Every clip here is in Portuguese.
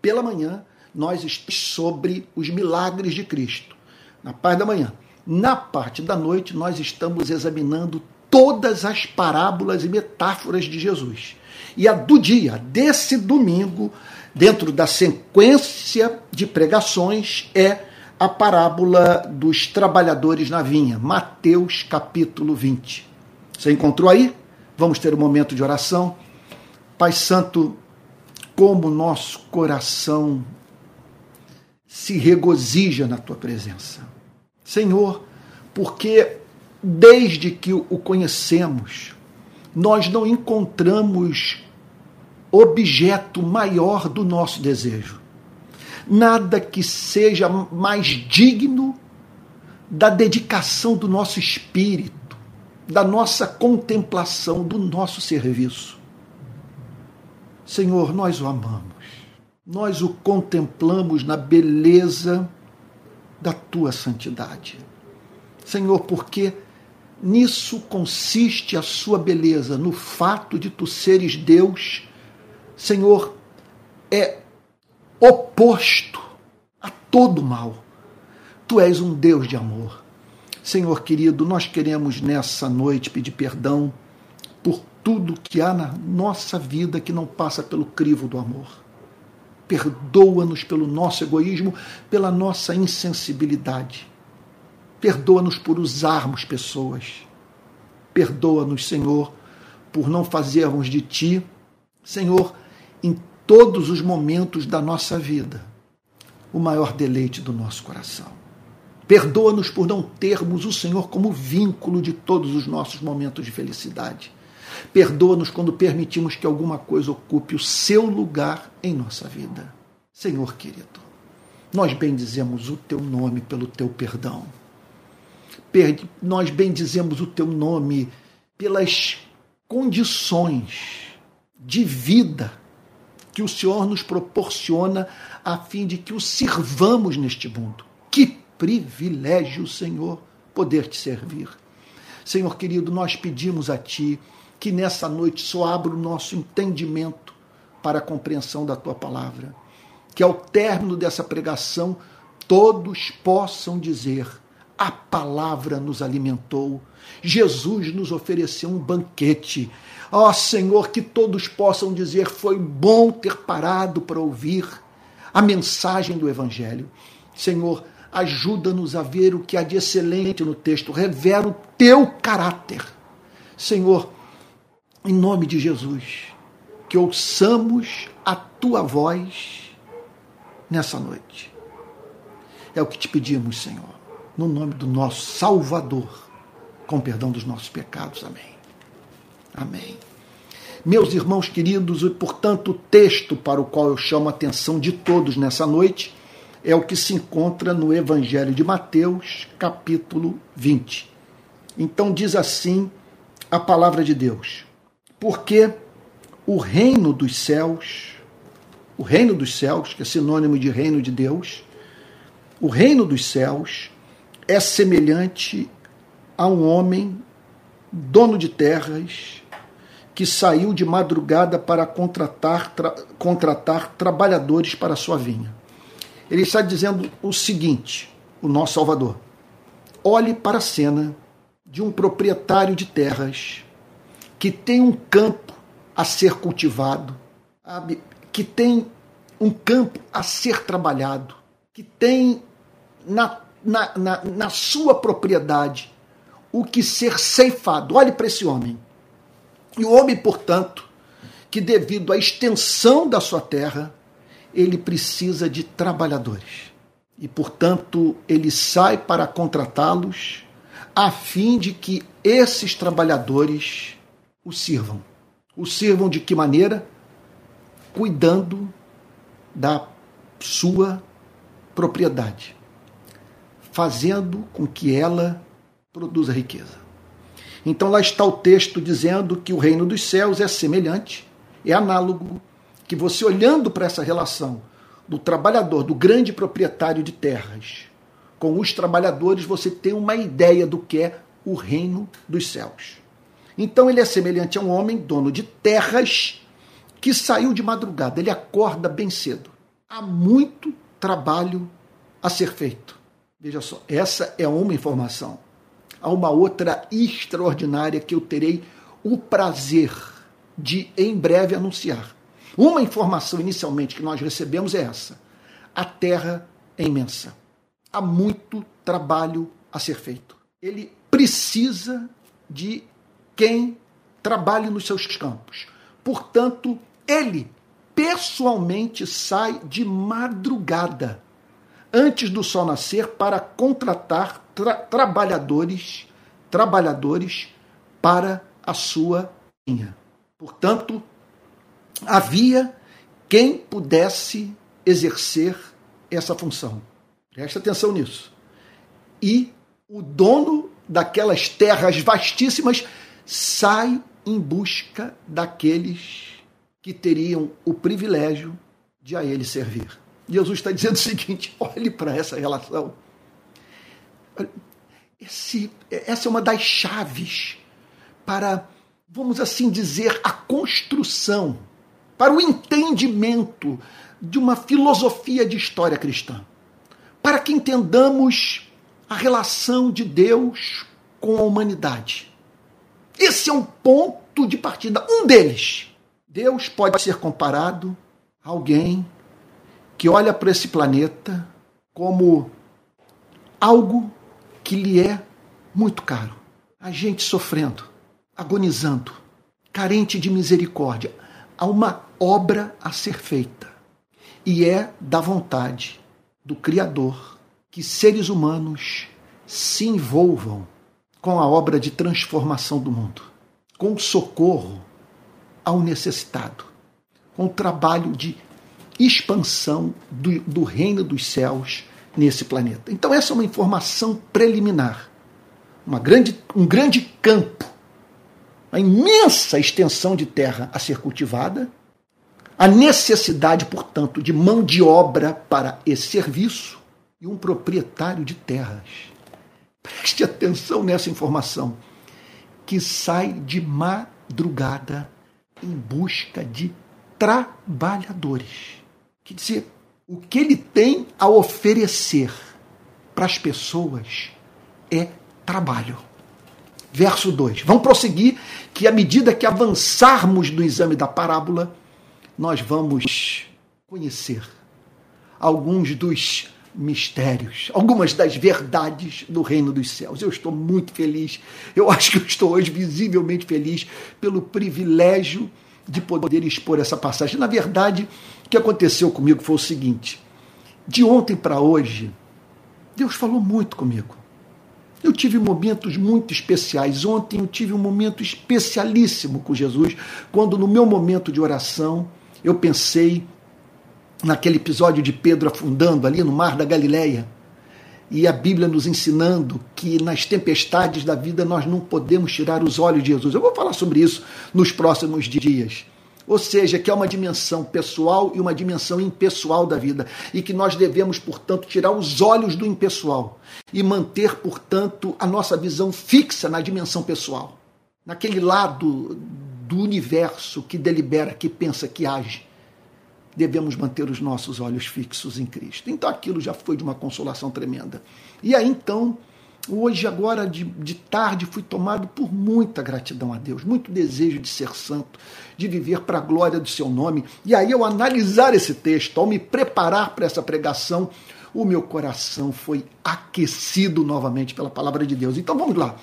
pela manhã nós estamos sobre os milagres de Cristo. Na parte da manhã. Na parte da noite, nós estamos examinando todas as parábolas e metáforas de Jesus. E a do dia, desse domingo, dentro da sequência de pregações, é a parábola dos trabalhadores na vinha, Mateus capítulo 20. Você encontrou aí? Vamos ter um momento de oração. Pai Santo, como nosso coração se regozija na tua presença. Senhor, porque desde que o conhecemos, nós não encontramos objeto maior do nosso desejo. Nada que seja mais digno da dedicação do nosso espírito, da nossa contemplação, do nosso serviço. Senhor, nós o amamos nós o contemplamos na beleza da tua santidade. Senhor, porque nisso consiste a sua beleza, no fato de tu seres Deus, Senhor, é oposto a todo mal. Tu és um Deus de amor. Senhor querido, nós queremos nessa noite pedir perdão tudo que há na nossa vida que não passa pelo crivo do amor perdoa-nos pelo nosso egoísmo, pela nossa insensibilidade. Perdoa-nos por usarmos pessoas. Perdoa-nos, Senhor, por não fazermos de Ti, Senhor, em todos os momentos da nossa vida, o maior deleite do nosso coração. Perdoa-nos por não termos o Senhor como vínculo de todos os nossos momentos de felicidade. Perdoa-nos quando permitimos que alguma coisa ocupe o seu lugar em nossa vida. Senhor querido, nós bendizemos o teu nome pelo teu perdão. Nós bendizemos o teu nome pelas condições de vida que o Senhor nos proporciona a fim de que o sirvamos neste mundo. Que privilégio, Senhor, poder te servir. Senhor querido, nós pedimos a Ti que nessa noite só abra o nosso entendimento para a compreensão da tua palavra. Que ao término dessa pregação todos possam dizer: a palavra nos alimentou, Jesus nos ofereceu um banquete. Ó oh, Senhor, que todos possam dizer: foi bom ter parado para ouvir a mensagem do Evangelho. Senhor, ajuda-nos a ver o que há de excelente no texto, revela o teu caráter. Senhor, em nome de Jesus, que ouçamos a tua voz nessa noite. É o que te pedimos, Senhor, no nome do nosso Salvador, com perdão dos nossos pecados. Amém. Amém. Meus irmãos queridos, e portanto o texto para o qual eu chamo a atenção de todos nessa noite é o que se encontra no Evangelho de Mateus, capítulo 20. Então diz assim a palavra de Deus: porque o reino dos céus, o reino dos céus, que é sinônimo de reino de Deus, o reino dos céus é semelhante a um homem dono de terras que saiu de madrugada para contratar, tra, contratar trabalhadores para a sua vinha. Ele está dizendo o seguinte, o nosso Salvador: olhe para a cena de um proprietário de terras que tem um campo a ser cultivado, sabe? que tem um campo a ser trabalhado, que tem na, na, na, na sua propriedade o que ser ceifado. Olhe para esse homem. E o homem, portanto, que devido à extensão da sua terra, ele precisa de trabalhadores. E, portanto, ele sai para contratá-los, a fim de que esses trabalhadores o sirvam. O sirvam de que maneira? Cuidando da sua propriedade, fazendo com que ela produza riqueza. Então lá está o texto dizendo que o reino dos céus é semelhante, é análogo, que você olhando para essa relação do trabalhador, do grande proprietário de terras, com os trabalhadores, você tem uma ideia do que é o reino dos céus. Então ele é semelhante a um homem dono de terras que saiu de madrugada, ele acorda bem cedo. Há muito trabalho a ser feito. Veja só, essa é uma informação. Há uma outra extraordinária que eu terei o prazer de em breve anunciar. Uma informação inicialmente que nós recebemos é essa: a Terra é imensa. Há muito trabalho a ser feito. Ele precisa de quem trabalhe nos seus campos. Portanto, ele pessoalmente sai de madrugada, antes do sol nascer, para contratar tra trabalhadores, trabalhadores para a sua linha. Portanto, havia quem pudesse exercer essa função. Preste atenção nisso. E o dono daquelas terras vastíssimas sai em busca daqueles que teriam o privilégio de a ele servir. Jesus está dizendo o seguinte: olhe para essa relação. Esse, essa é uma das chaves para, vamos assim dizer, a construção, para o entendimento de uma filosofia de história cristã. Para que entendamos a relação de Deus com a humanidade. Esse é um ponto de partida, um deles. Deus pode ser comparado a alguém que olha para esse planeta como algo que lhe é muito caro. A gente sofrendo, agonizando, carente de misericórdia. Há uma obra a ser feita. E é da vontade do Criador que seres humanos se envolvam com a obra de transformação do mundo, com o socorro ao necessitado, com o trabalho de expansão do, do reino dos céus nesse planeta. Então, essa é uma informação preliminar. Uma grande, um grande campo, uma imensa extensão de terra a ser cultivada, a necessidade, portanto, de mão de obra para esse serviço e um proprietário de terras. Preste atenção nessa informação, que sai de madrugada em busca de trabalhadores. Quer dizer, o que ele tem a oferecer para as pessoas é trabalho. Verso 2. Vamos prosseguir, que à medida que avançarmos do exame da parábola, nós vamos conhecer alguns dos mistérios, algumas das verdades do reino dos céus. Eu estou muito feliz, eu acho que eu estou hoje visivelmente feliz pelo privilégio de poder expor essa passagem. Na verdade, o que aconteceu comigo foi o seguinte: de ontem para hoje, Deus falou muito comigo. Eu tive momentos muito especiais. Ontem eu tive um momento especialíssimo com Jesus, quando no meu momento de oração eu pensei naquele episódio de Pedro afundando ali no mar da Galileia. E a Bíblia nos ensinando que nas tempestades da vida nós não podemos tirar os olhos de Jesus. Eu vou falar sobre isso nos próximos dias. Ou seja, que é uma dimensão pessoal e uma dimensão impessoal da vida. E que nós devemos, portanto, tirar os olhos do impessoal e manter, portanto, a nossa visão fixa na dimensão pessoal. Naquele lado do universo que delibera, que pensa, que age devemos manter os nossos olhos fixos em Cristo. Então aquilo já foi de uma consolação tremenda. E aí então, hoje, agora de, de tarde, fui tomado por muita gratidão a Deus, muito desejo de ser santo, de viver para a glória do seu nome. E aí, ao analisar esse texto, ao me preparar para essa pregação, o meu coração foi aquecido novamente pela palavra de Deus. Então vamos lá,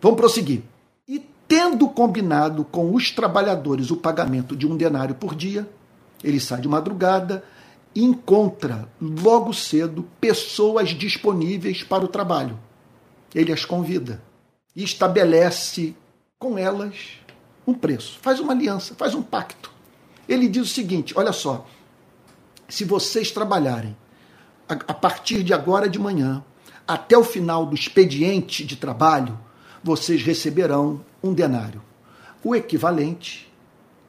vamos prosseguir. E tendo combinado com os trabalhadores o pagamento de um denário por dia, ele sai de madrugada e encontra logo cedo pessoas disponíveis para o trabalho. Ele as convida e estabelece com elas um preço, faz uma aliança, faz um pacto. Ele diz o seguinte: olha só, se vocês trabalharem a partir de agora de manhã até o final do expediente de trabalho, vocês receberão um denário, o equivalente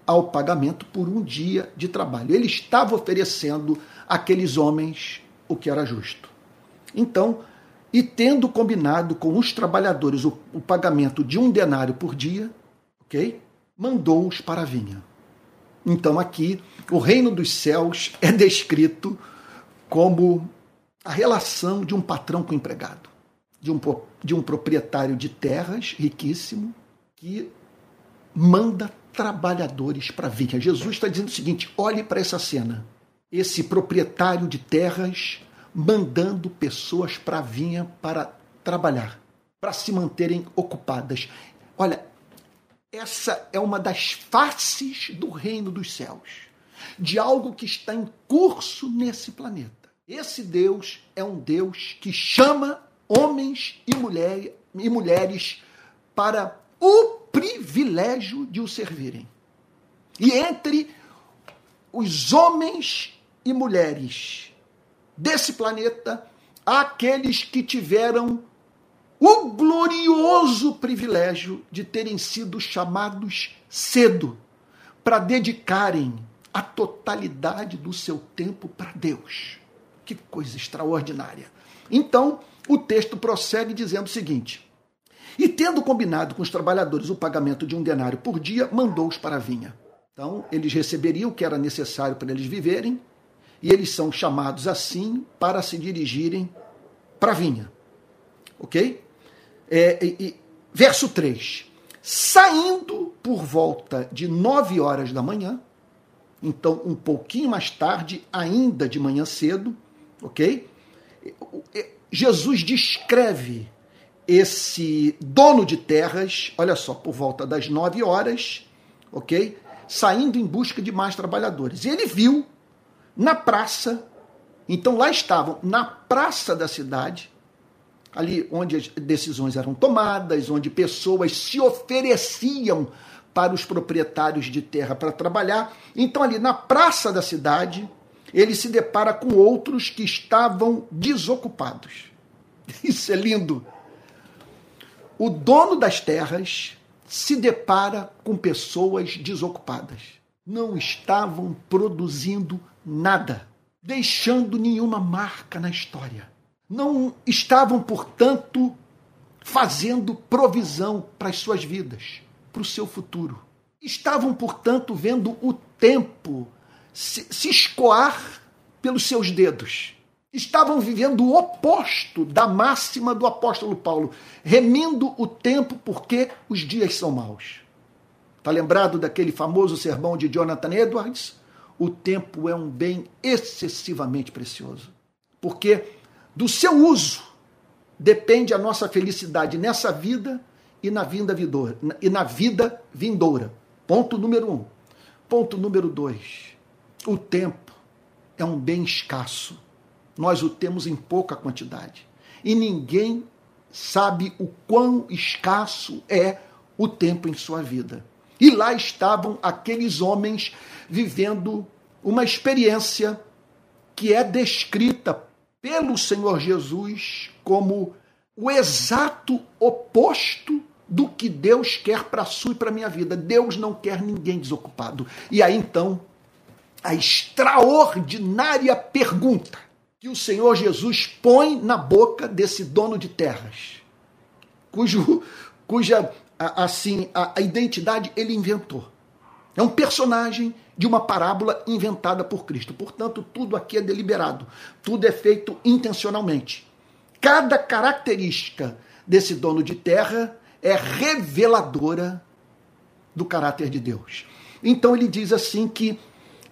ao pagamento por um dia de trabalho. Ele estava oferecendo àqueles homens o que era justo. Então, e tendo combinado com os trabalhadores o, o pagamento de um denário por dia, ok? Mandou-os para a vinha. Então aqui o reino dos céus é descrito como a relação de um patrão com o empregado, de um, de um proprietário de terras riquíssimo que manda trabalhadores para vinha. Jesus está dizendo o seguinte: olhe para essa cena. Esse proprietário de terras mandando pessoas para a vinha para trabalhar, para se manterem ocupadas. Olha, essa é uma das faces do reino dos céus, de algo que está em curso nesse planeta. Esse Deus é um Deus que chama homens e, mulher, e mulheres para o privilégio de o servirem. E entre os homens e mulheres desse planeta, aqueles que tiveram o glorioso privilégio de terem sido chamados cedo para dedicarem a totalidade do seu tempo para Deus. Que coisa extraordinária. Então, o texto prossegue dizendo o seguinte: E tendo combinado com os trabalhadores o pagamento de um denário por dia, mandou-os para a vinha. Então, eles receberiam o que era necessário para eles viverem, e eles são chamados assim para se dirigirem para a vinha. Ok? É, e, e, verso 3. Saindo por volta de nove horas da manhã, então um pouquinho mais tarde, ainda de manhã cedo, ok? Jesus descreve esse dono de terras, olha só, por volta das nove horas, ok? Saindo em busca de mais trabalhadores. E ele viu na praça, então lá estavam, na praça da cidade, ali onde as decisões eram tomadas, onde pessoas se ofereciam para os proprietários de terra para trabalhar. Então, ali na praça da cidade, ele se depara com outros que estavam desocupados. Isso é lindo. O dono das terras se depara com pessoas desocupadas. Não estavam produzindo nada, deixando nenhuma marca na história. Não estavam, portanto, fazendo provisão para as suas vidas, para o seu futuro. Estavam, portanto, vendo o tempo se, se escoar pelos seus dedos. Estavam vivendo o oposto da máxima do apóstolo Paulo, remindo o tempo porque os dias são maus. Está lembrado daquele famoso sermão de Jonathan Edwards? O tempo é um bem excessivamente precioso. Porque do seu uso depende a nossa felicidade nessa vida e na vinda. E na vida vindoura. Ponto número um. Ponto número dois. O tempo é um bem escasso. Nós o temos em pouca quantidade. E ninguém sabe o quão escasso é o tempo em sua vida. E lá estavam aqueles homens vivendo uma experiência que é descrita pelo Senhor Jesus como o exato oposto do que Deus quer para a sua e para a minha vida. Deus não quer ninguém desocupado. E aí então a extraordinária pergunta que o Senhor Jesus põe na boca desse dono de terras, cujo, cuja assim a, a identidade ele inventou. É um personagem de uma parábola inventada por Cristo. Portanto, tudo aqui é deliberado, tudo é feito intencionalmente. Cada característica desse dono de terra é reveladora do caráter de Deus. Então ele diz assim que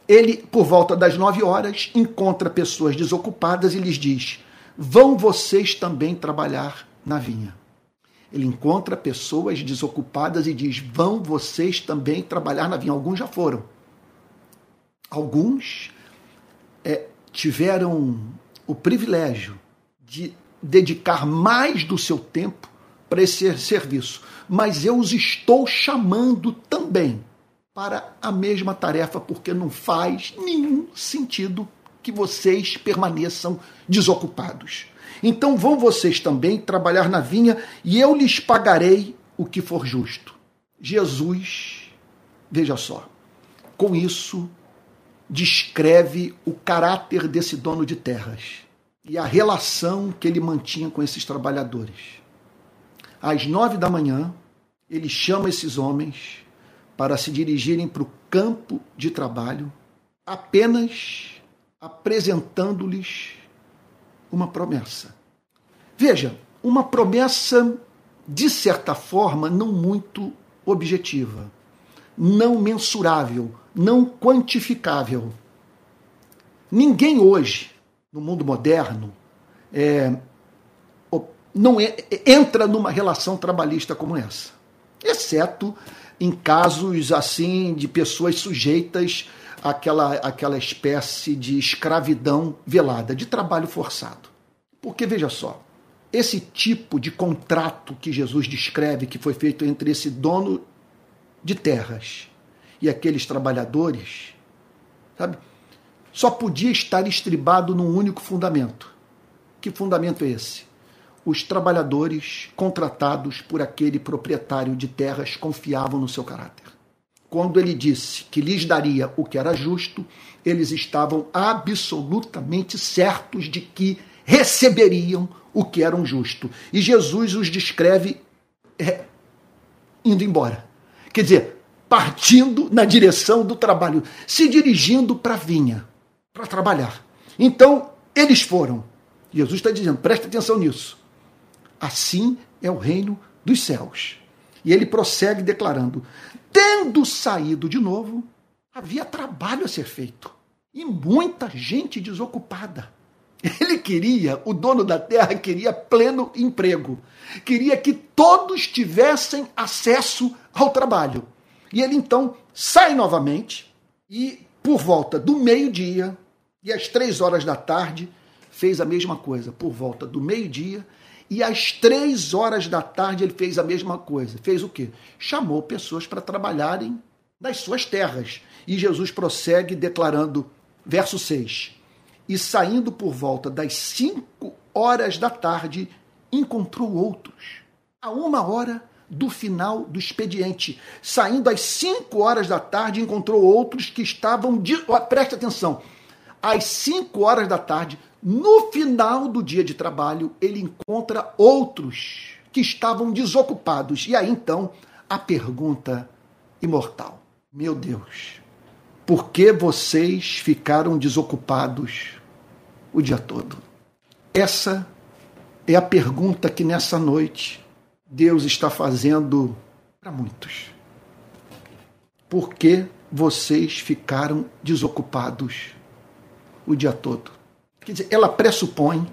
ele, por volta das nove horas, encontra pessoas desocupadas e lhes diz: Vão vocês também trabalhar na vinha. Ele encontra pessoas desocupadas e diz: Vão vocês também trabalhar na vinha. Alguns já foram. Alguns é, tiveram o privilégio de dedicar mais do seu tempo para esse serviço. Mas eu os estou chamando também para a mesma tarefa, porque não faz nenhum sentido que vocês permaneçam desocupados. Então vão vocês também trabalhar na vinha e eu lhes pagarei o que for justo. Jesus, veja só, com isso descreve o caráter desse dono de terras e a relação que ele mantinha com esses trabalhadores. Às nove da manhã, ele chama esses homens para se dirigirem para o campo de trabalho, apenas apresentando-lhes uma promessa. Veja, uma promessa, de certa forma, não muito objetiva, não mensurável, não quantificável. Ninguém hoje, no mundo moderno, é, não é, entra numa relação trabalhista como essa, exceto em casos assim de pessoas sujeitas àquela, àquela espécie de escravidão velada, de trabalho forçado. Porque veja só, esse tipo de contrato que Jesus descreve que foi feito entre esse dono de terras e aqueles trabalhadores, sabe? Só podia estar estribado num único fundamento. Que fundamento é esse? Os trabalhadores contratados por aquele proprietário de terras confiavam no seu caráter. Quando ele disse que lhes daria o que era justo, eles estavam absolutamente certos de que receberiam o que era justo. E Jesus os descreve é, indo embora. Quer dizer, partindo na direção do trabalho, se dirigindo para a vinha, para trabalhar. Então, eles foram. Jesus está dizendo, presta atenção nisso. Assim é o reino dos céus. E ele prossegue declarando: tendo saído de novo, havia trabalho a ser feito e muita gente desocupada. Ele queria, o dono da terra queria pleno emprego, queria que todos tivessem acesso ao trabalho. E ele então sai novamente e, por volta do meio-dia e às três horas da tarde, fez a mesma coisa. Por volta do meio-dia e às três horas da tarde ele fez a mesma coisa. Fez o quê? Chamou pessoas para trabalharem nas suas terras. E Jesus prossegue declarando, verso 6: E saindo por volta das cinco horas da tarde, encontrou outros. A uma hora do final do expediente. Saindo às 5 horas da tarde, encontrou outros que estavam. De... Preste atenção. Às 5 horas da tarde, no final do dia de trabalho, ele encontra outros que estavam desocupados. E aí então a pergunta imortal: Meu Deus, por que vocês ficaram desocupados o dia todo? Essa é a pergunta que nessa noite Deus está fazendo para muitos. Por que vocês ficaram desocupados o dia todo? Quer dizer, ela pressupõe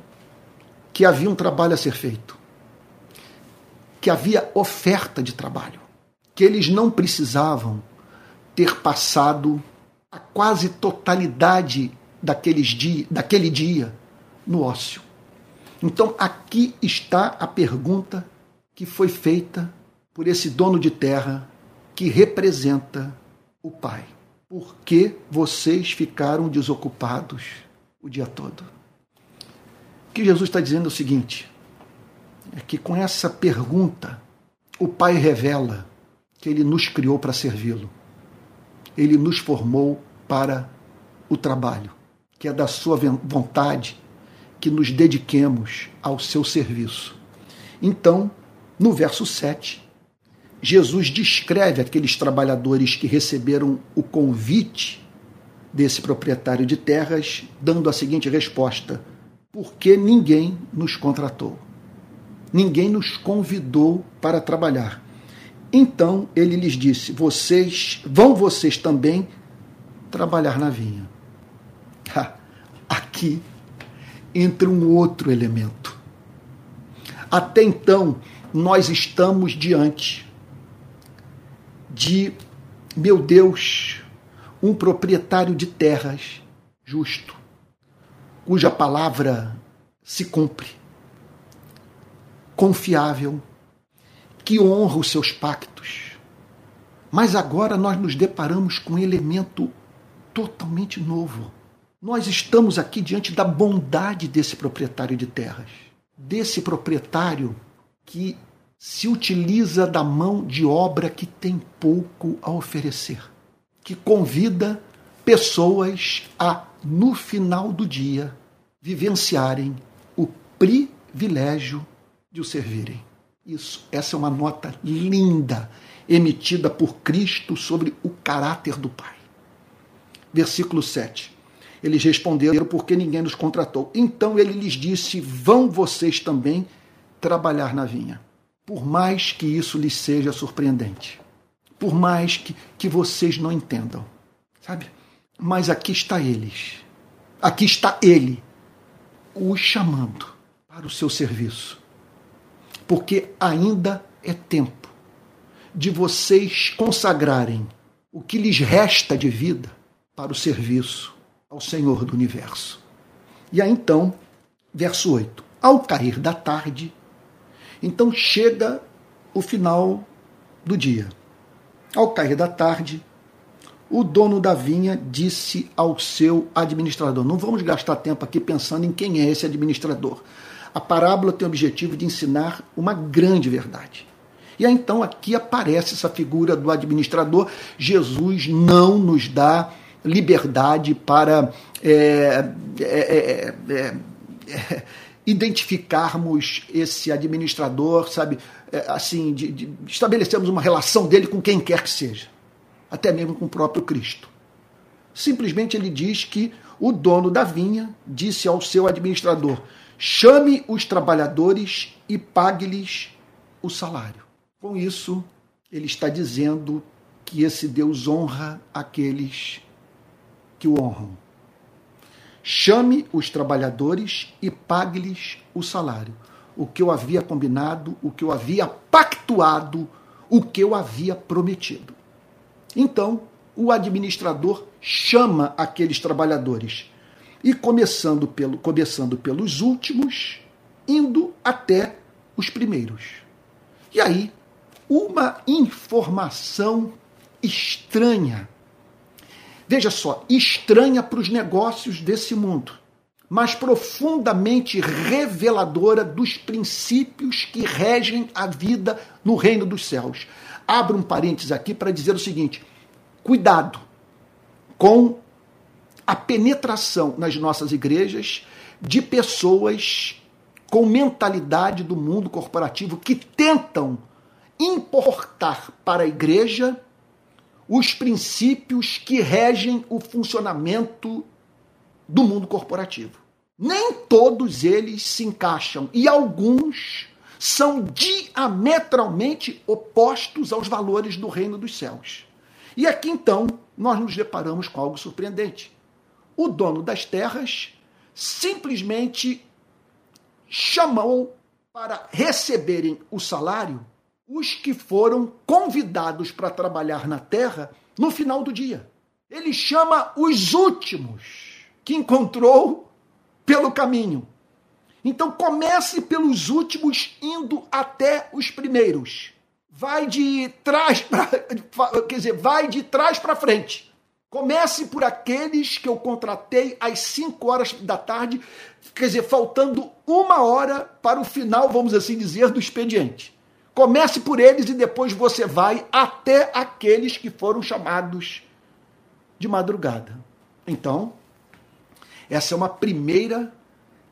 que havia um trabalho a ser feito, que havia oferta de trabalho, que eles não precisavam ter passado a quase totalidade daqueles dia, daquele dia no ócio. Então aqui está a pergunta que foi feita por esse dono de terra que representa o Pai. Por que vocês ficaram desocupados o dia todo? O que Jesus está dizendo é o seguinte: é que com essa pergunta, o Pai revela que ele nos criou para servi-lo. Ele nos formou para o trabalho, que é da sua vontade que nos dediquemos ao seu serviço. Então, no verso 7, Jesus descreve aqueles trabalhadores que receberam o convite desse proprietário de terras, dando a seguinte resposta: Porque ninguém nos contratou, ninguém nos convidou para trabalhar. Então ele lhes disse: Vocês vão vocês também trabalhar na vinha. Aqui entra um outro elemento. Até então, nós estamos diante de, meu Deus, um proprietário de terras justo, cuja palavra se cumpre, confiável, que honra os seus pactos. Mas agora nós nos deparamos com um elemento totalmente novo. Nós estamos aqui diante da bondade desse proprietário de terras, desse proprietário que se utiliza da mão de obra que tem pouco a oferecer, que convida pessoas a, no final do dia, vivenciarem o privilégio de o servirem. Isso, essa é uma nota linda emitida por Cristo sobre o caráter do Pai. Versículo 7. Eles responderam porque ninguém nos contratou. Então ele lhes disse: Vão vocês também trabalhar na vinha. Por mais que isso lhes seja surpreendente, por mais que, que vocês não entendam, sabe? Mas aqui está eles, aqui está ele, os chamando para o seu serviço, porque ainda é tempo de vocês consagrarem o que lhes resta de vida para o serviço ao Senhor do universo. E aí então, verso 8: Ao cair da tarde, então chega o final do dia. Ao cair da tarde, o dono da vinha disse ao seu administrador: Não vamos gastar tempo aqui pensando em quem é esse administrador. A parábola tem o objetivo de ensinar uma grande verdade. E aí então aqui aparece essa figura do administrador. Jesus não nos dá liberdade para é, é, é, identificarmos esse administrador, sabe, assim, de, de estabelecermos uma relação dele com quem quer que seja, até mesmo com o próprio Cristo. Simplesmente ele diz que o dono da vinha disse ao seu administrador: chame os trabalhadores e pague-lhes o salário. Com isso, ele está dizendo que esse Deus honra aqueles que o honram. Chame os trabalhadores e pague-lhes o salário. O que eu havia combinado, o que eu havia pactuado, o que eu havia prometido. Então, o administrador chama aqueles trabalhadores e começando, pelo, começando pelos últimos, indo até os primeiros. E aí uma informação estranha. Veja só, estranha para os negócios desse mundo, mas profundamente reveladora dos princípios que regem a vida no reino dos céus. Abro um parênteses aqui para dizer o seguinte: cuidado com a penetração nas nossas igrejas de pessoas com mentalidade do mundo corporativo que tentam importar para a igreja os princípios que regem o funcionamento do mundo corporativo. Nem todos eles se encaixam e alguns são diametralmente opostos aos valores do reino dos céus. E aqui então nós nos deparamos com algo surpreendente. O dono das terras simplesmente chamou para receberem o salário os que foram convidados para trabalhar na terra no final do dia. Ele chama os últimos que encontrou pelo caminho. Então comece pelos últimos indo até os primeiros. Vai de trás para, quer dizer, vai de trás para frente. Comece por aqueles que eu contratei às 5 horas da tarde, quer dizer, faltando uma hora para o final, vamos assim dizer, do expediente. Comece por eles e depois você vai até aqueles que foram chamados de madrugada. Então, essa é uma primeira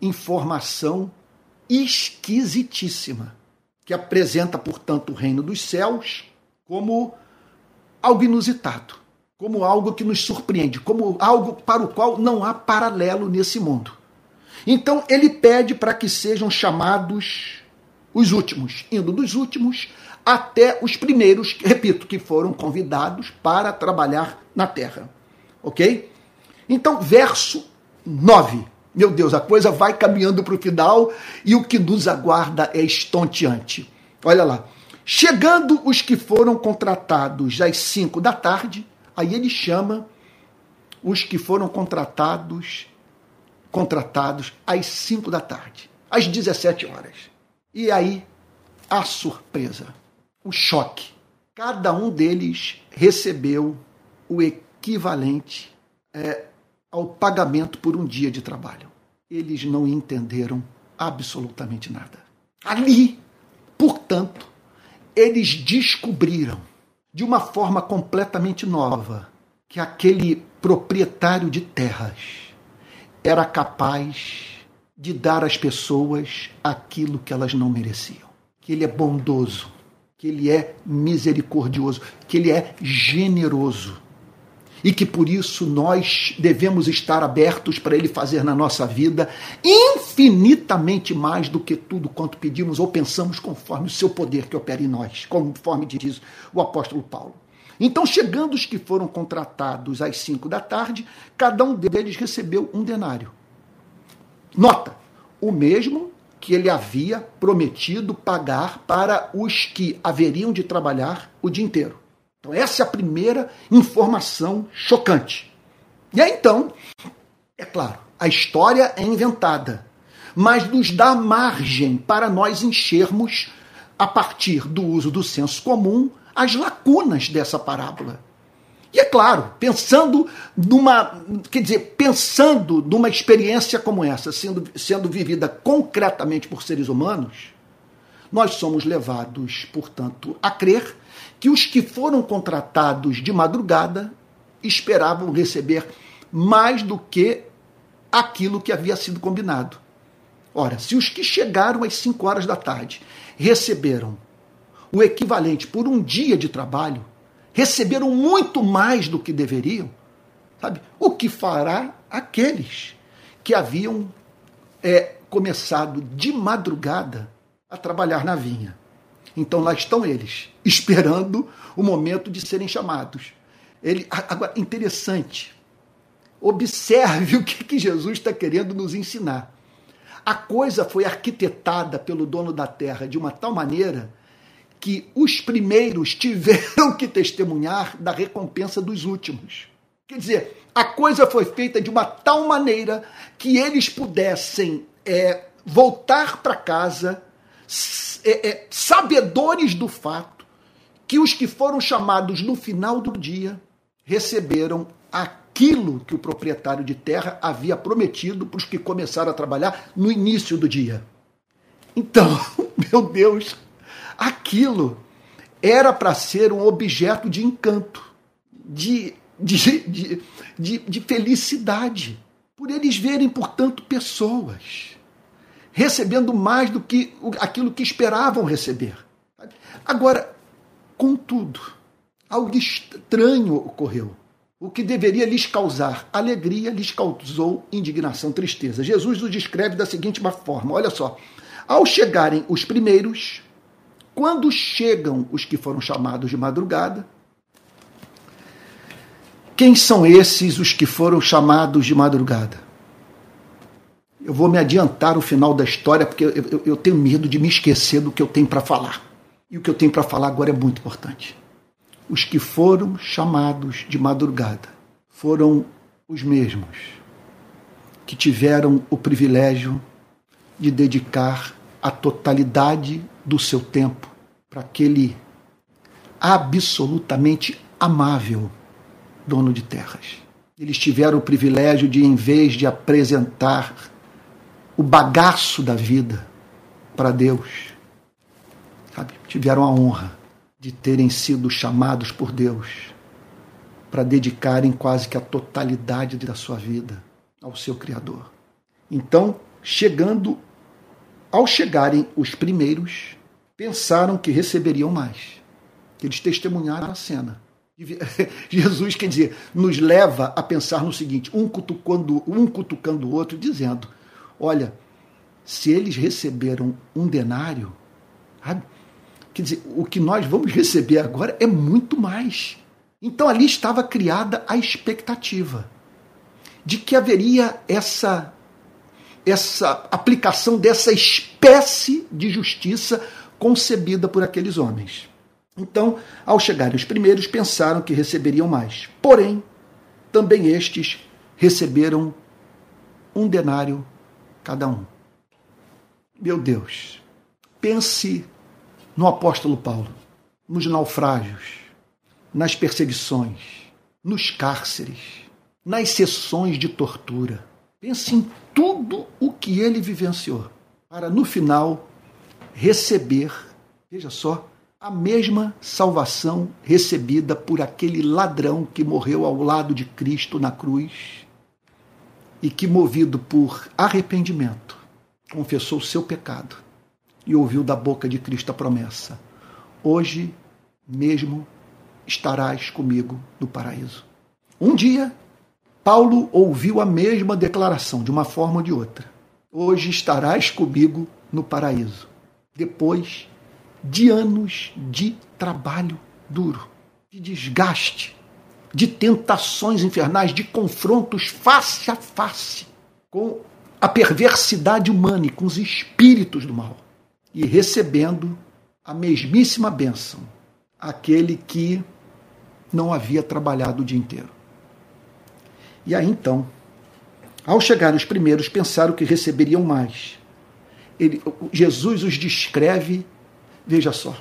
informação esquisitíssima, que apresenta, portanto, o reino dos céus como algo inusitado, como algo que nos surpreende, como algo para o qual não há paralelo nesse mundo. Então, ele pede para que sejam chamados os últimos, indo dos últimos até os primeiros, repito, que foram convidados para trabalhar na terra. Ok? Então, verso 9. Meu Deus, a coisa vai caminhando para o final e o que nos aguarda é estonteante. Olha lá. Chegando os que foram contratados às 5 da tarde, aí ele chama os que foram contratados contratados às 5 da tarde, às 17 horas. E aí, a surpresa, o choque. Cada um deles recebeu o equivalente é, ao pagamento por um dia de trabalho. Eles não entenderam absolutamente nada. Ali, portanto, eles descobriram de uma forma completamente nova que aquele proprietário de terras era capaz de dar às pessoas aquilo que elas não mereciam. que ele é bondoso, que ele é misericordioso, que ele é generoso. E que por isso nós devemos estar abertos para ele fazer na nossa vida infinitamente mais do que tudo quanto pedimos ou pensamos, conforme o seu poder que opera em nós, conforme diz o apóstolo Paulo. Então, chegando os que foram contratados às cinco da tarde, cada um deles recebeu um denário. Nota: o mesmo que ele havia prometido pagar para os que haveriam de trabalhar o dia inteiro. Então, essa é a primeira informação chocante. E aí, então, é claro, a história é inventada, mas nos dá margem para nós enchermos, a partir do uso do senso comum, as lacunas dessa parábola. E é claro, pensando numa, quer dizer, pensando numa experiência como essa, sendo, sendo vivida concretamente por seres humanos, nós somos levados, portanto, a crer que os que foram contratados de madrugada esperavam receber mais do que aquilo que havia sido combinado. Ora, se os que chegaram às 5 horas da tarde receberam o equivalente por um dia de trabalho, receberam muito mais do que deveriam, sabe? O que fará aqueles que haviam é, começado de madrugada a trabalhar na vinha? Então lá estão eles, esperando o momento de serem chamados. Ele, agora, interessante, observe o que, que Jesus está querendo nos ensinar. A coisa foi arquitetada pelo dono da terra de uma tal maneira que os primeiros tiveram que testemunhar da recompensa dos últimos. Quer dizer, a coisa foi feita de uma tal maneira que eles pudessem é, voltar para casa é, é, sabedores do fato que os que foram chamados no final do dia receberam aquilo que o proprietário de terra havia prometido para os que começaram a trabalhar no início do dia. Então, meu Deus, aquilo era para ser um objeto de encanto, de, de, de, de, de felicidade, por eles verem, portanto, pessoas recebendo mais do que aquilo que esperavam receber. Agora, contudo, algo estranho ocorreu. O que deveria lhes causar alegria lhes causou indignação, tristeza. Jesus o descreve da seguinte forma: olha só. Ao chegarem os primeiros, quando chegam os que foram chamados de madrugada, quem são esses os que foram chamados de madrugada? Eu vou me adiantar o final da história porque eu, eu, eu tenho medo de me esquecer do que eu tenho para falar. E o que eu tenho para falar agora é muito importante. Os que foram chamados de madrugada foram os mesmos que tiveram o privilégio de dedicar a totalidade do seu tempo para aquele absolutamente amável dono de terras. Eles tiveram o privilégio de, em vez de apresentar o bagaço da vida para Deus, sabe? tiveram a honra de terem sido chamados por Deus para dedicarem quase que a totalidade da sua vida ao seu Criador. Então, chegando ao chegarem os primeiros, pensaram que receberiam mais. Eles testemunharam a cena. Jesus, quer dizer, nos leva a pensar no seguinte: um cutucando, um cutucando o outro, dizendo: Olha, se eles receberam um denário, quer dizer, o que nós vamos receber agora é muito mais. Então ali estava criada a expectativa de que haveria essa essa aplicação dessa espécie de justiça concebida por aqueles homens. Então, ao chegarem os primeiros, pensaram que receberiam mais. Porém, também estes receberam um denário cada um. Meu Deus, pense no apóstolo Paulo, nos naufrágios, nas perseguições, nos cárceres, nas sessões de tortura Pense em tudo o que ele vivenciou, para no final receber, veja só, a mesma salvação recebida por aquele ladrão que morreu ao lado de Cristo na cruz e que, movido por arrependimento, confessou o seu pecado e ouviu da boca de Cristo a promessa: Hoje mesmo estarás comigo no paraíso. Um dia, Paulo ouviu a mesma declaração, de uma forma ou de outra. Hoje estarás comigo no paraíso. Depois de anos de trabalho duro, de desgaste, de tentações infernais, de confrontos face a face com a perversidade humana e com os espíritos do mal, e recebendo a mesmíssima bênção, aquele que não havia trabalhado o dia inteiro. E aí então, ao chegar os primeiros, pensaram que receberiam mais. Ele, Jesus os descreve, veja só,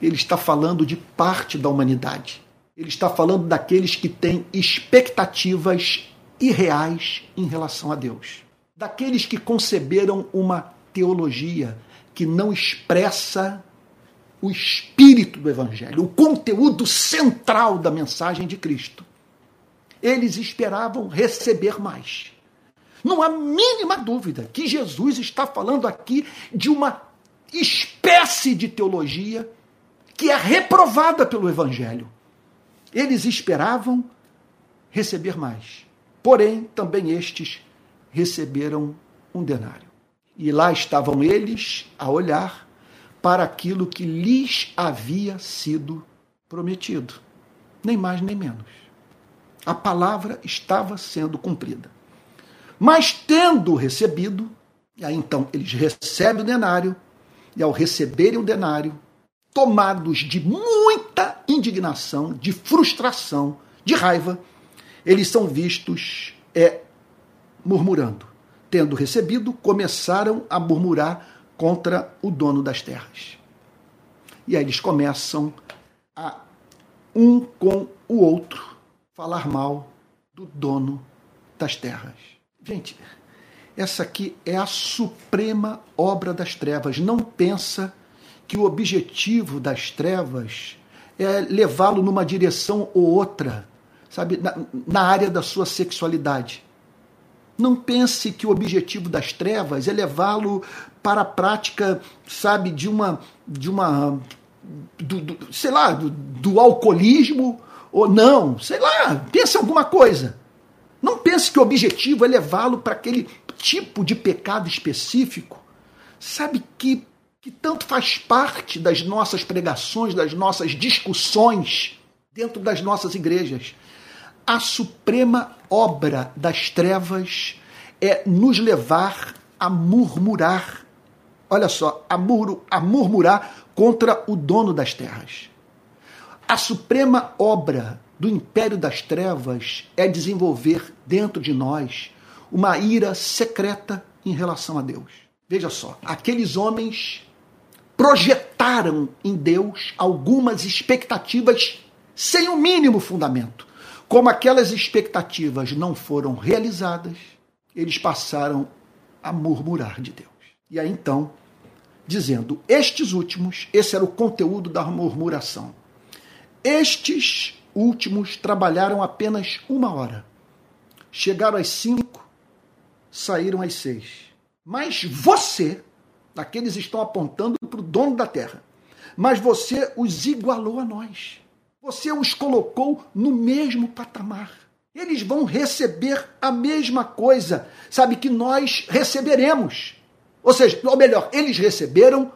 ele está falando de parte da humanidade. Ele está falando daqueles que têm expectativas irreais em relação a Deus. Daqueles que conceberam uma teologia que não expressa o espírito do Evangelho, o conteúdo central da mensagem de Cristo. Eles esperavam receber mais. Não há mínima dúvida que Jesus está falando aqui de uma espécie de teologia que é reprovada pelo Evangelho. Eles esperavam receber mais. Porém, também estes receberam um denário. E lá estavam eles a olhar para aquilo que lhes havia sido prometido. Nem mais nem menos. A palavra estava sendo cumprida. Mas tendo recebido, e aí então eles recebem o denário, e ao receberem o denário, tomados de muita indignação, de frustração, de raiva, eles são vistos é, murmurando. Tendo recebido, começaram a murmurar contra o dono das terras. E aí eles começam a, um com o outro, falar mal do dono das terras. Gente, essa aqui é a suprema obra das trevas. Não pensa que o objetivo das trevas é levá-lo numa direção ou outra, sabe, na, na área da sua sexualidade. Não pense que o objetivo das trevas é levá-lo para a prática, sabe, de uma, de uma, do, do, sei lá, do, do alcoolismo ou não, sei lá, pense alguma coisa. Não pense que o objetivo é levá-lo para aquele tipo de pecado específico, sabe que que tanto faz parte das nossas pregações, das nossas discussões dentro das nossas igrejas a suprema obra das trevas é nos levar a murmurar. Olha só, a, mur a murmurar contra o dono das terras. A suprema obra do império das trevas é desenvolver dentro de nós uma ira secreta em relação a Deus. Veja só, aqueles homens projetaram em Deus algumas expectativas sem o mínimo fundamento. Como aquelas expectativas não foram realizadas, eles passaram a murmurar de Deus. E aí então, dizendo, estes últimos, esse era o conteúdo da murmuração. Estes últimos trabalharam apenas uma hora. Chegaram às cinco, saíram às seis. Mas você, aqueles estão apontando para o dono da terra, mas você os igualou a nós. Você os colocou no mesmo patamar. Eles vão receber a mesma coisa, sabe, que nós receberemos. Ou seja, ou melhor, eles receberam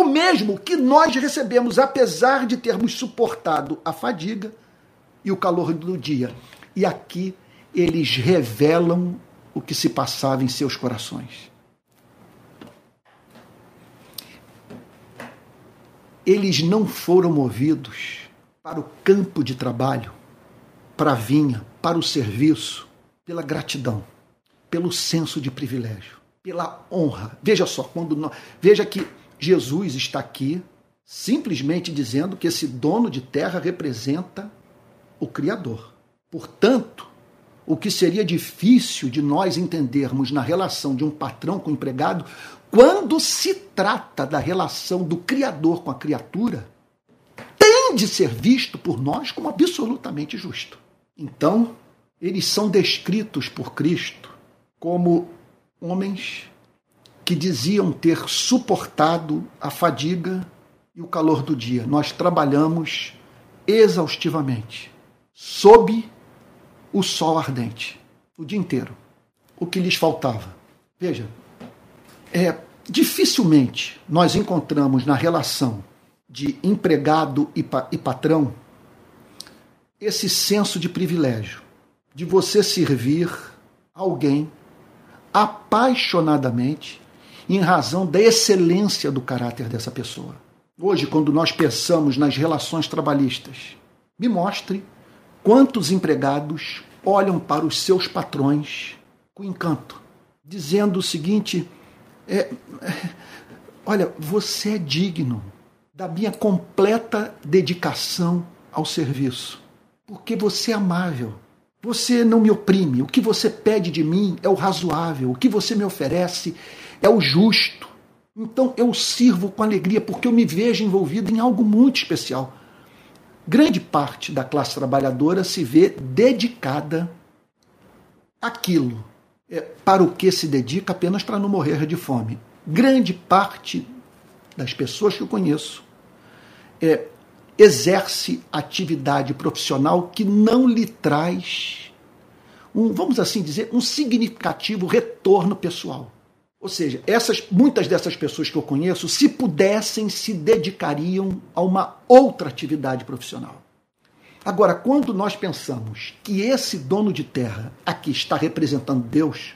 o mesmo que nós recebemos, apesar de termos suportado a fadiga e o calor do dia. E aqui eles revelam o que se passava em seus corações. Eles não foram movidos para o campo de trabalho, para a vinha, para o serviço, pela gratidão, pelo senso de privilégio, pela honra. Veja só, quando nós, veja que Jesus está aqui simplesmente dizendo que esse dono de terra representa o Criador. Portanto, o que seria difícil de nós entendermos na relação de um patrão com o empregado, quando se trata da relação do Criador com a criatura, tem de ser visto por nós como absolutamente justo. Então, eles são descritos por Cristo como homens que diziam ter suportado a fadiga e o calor do dia. Nós trabalhamos exaustivamente, sob o sol ardente, o dia inteiro. O que lhes faltava? Veja, é, dificilmente nós encontramos na relação de empregado e, pa e patrão esse senso de privilégio, de você servir alguém apaixonadamente em razão da excelência do caráter dessa pessoa. Hoje, quando nós pensamos nas relações trabalhistas, me mostre quantos empregados olham para os seus patrões com encanto, dizendo o seguinte: é, é, olha, você é digno da minha completa dedicação ao serviço, porque você é amável. Você não me oprime. O que você pede de mim é o razoável. O que você me oferece é o justo. Então eu sirvo com alegria porque eu me vejo envolvido em algo muito especial. Grande parte da classe trabalhadora se vê dedicada àquilo é, para o que se dedica apenas para não morrer de fome. Grande parte das pessoas que eu conheço é, exerce atividade profissional que não lhe traz um, vamos assim dizer, um significativo retorno pessoal. Ou seja, essas, muitas dessas pessoas que eu conheço, se pudessem, se dedicariam a uma outra atividade profissional. Agora, quando nós pensamos que esse dono de terra aqui está representando Deus,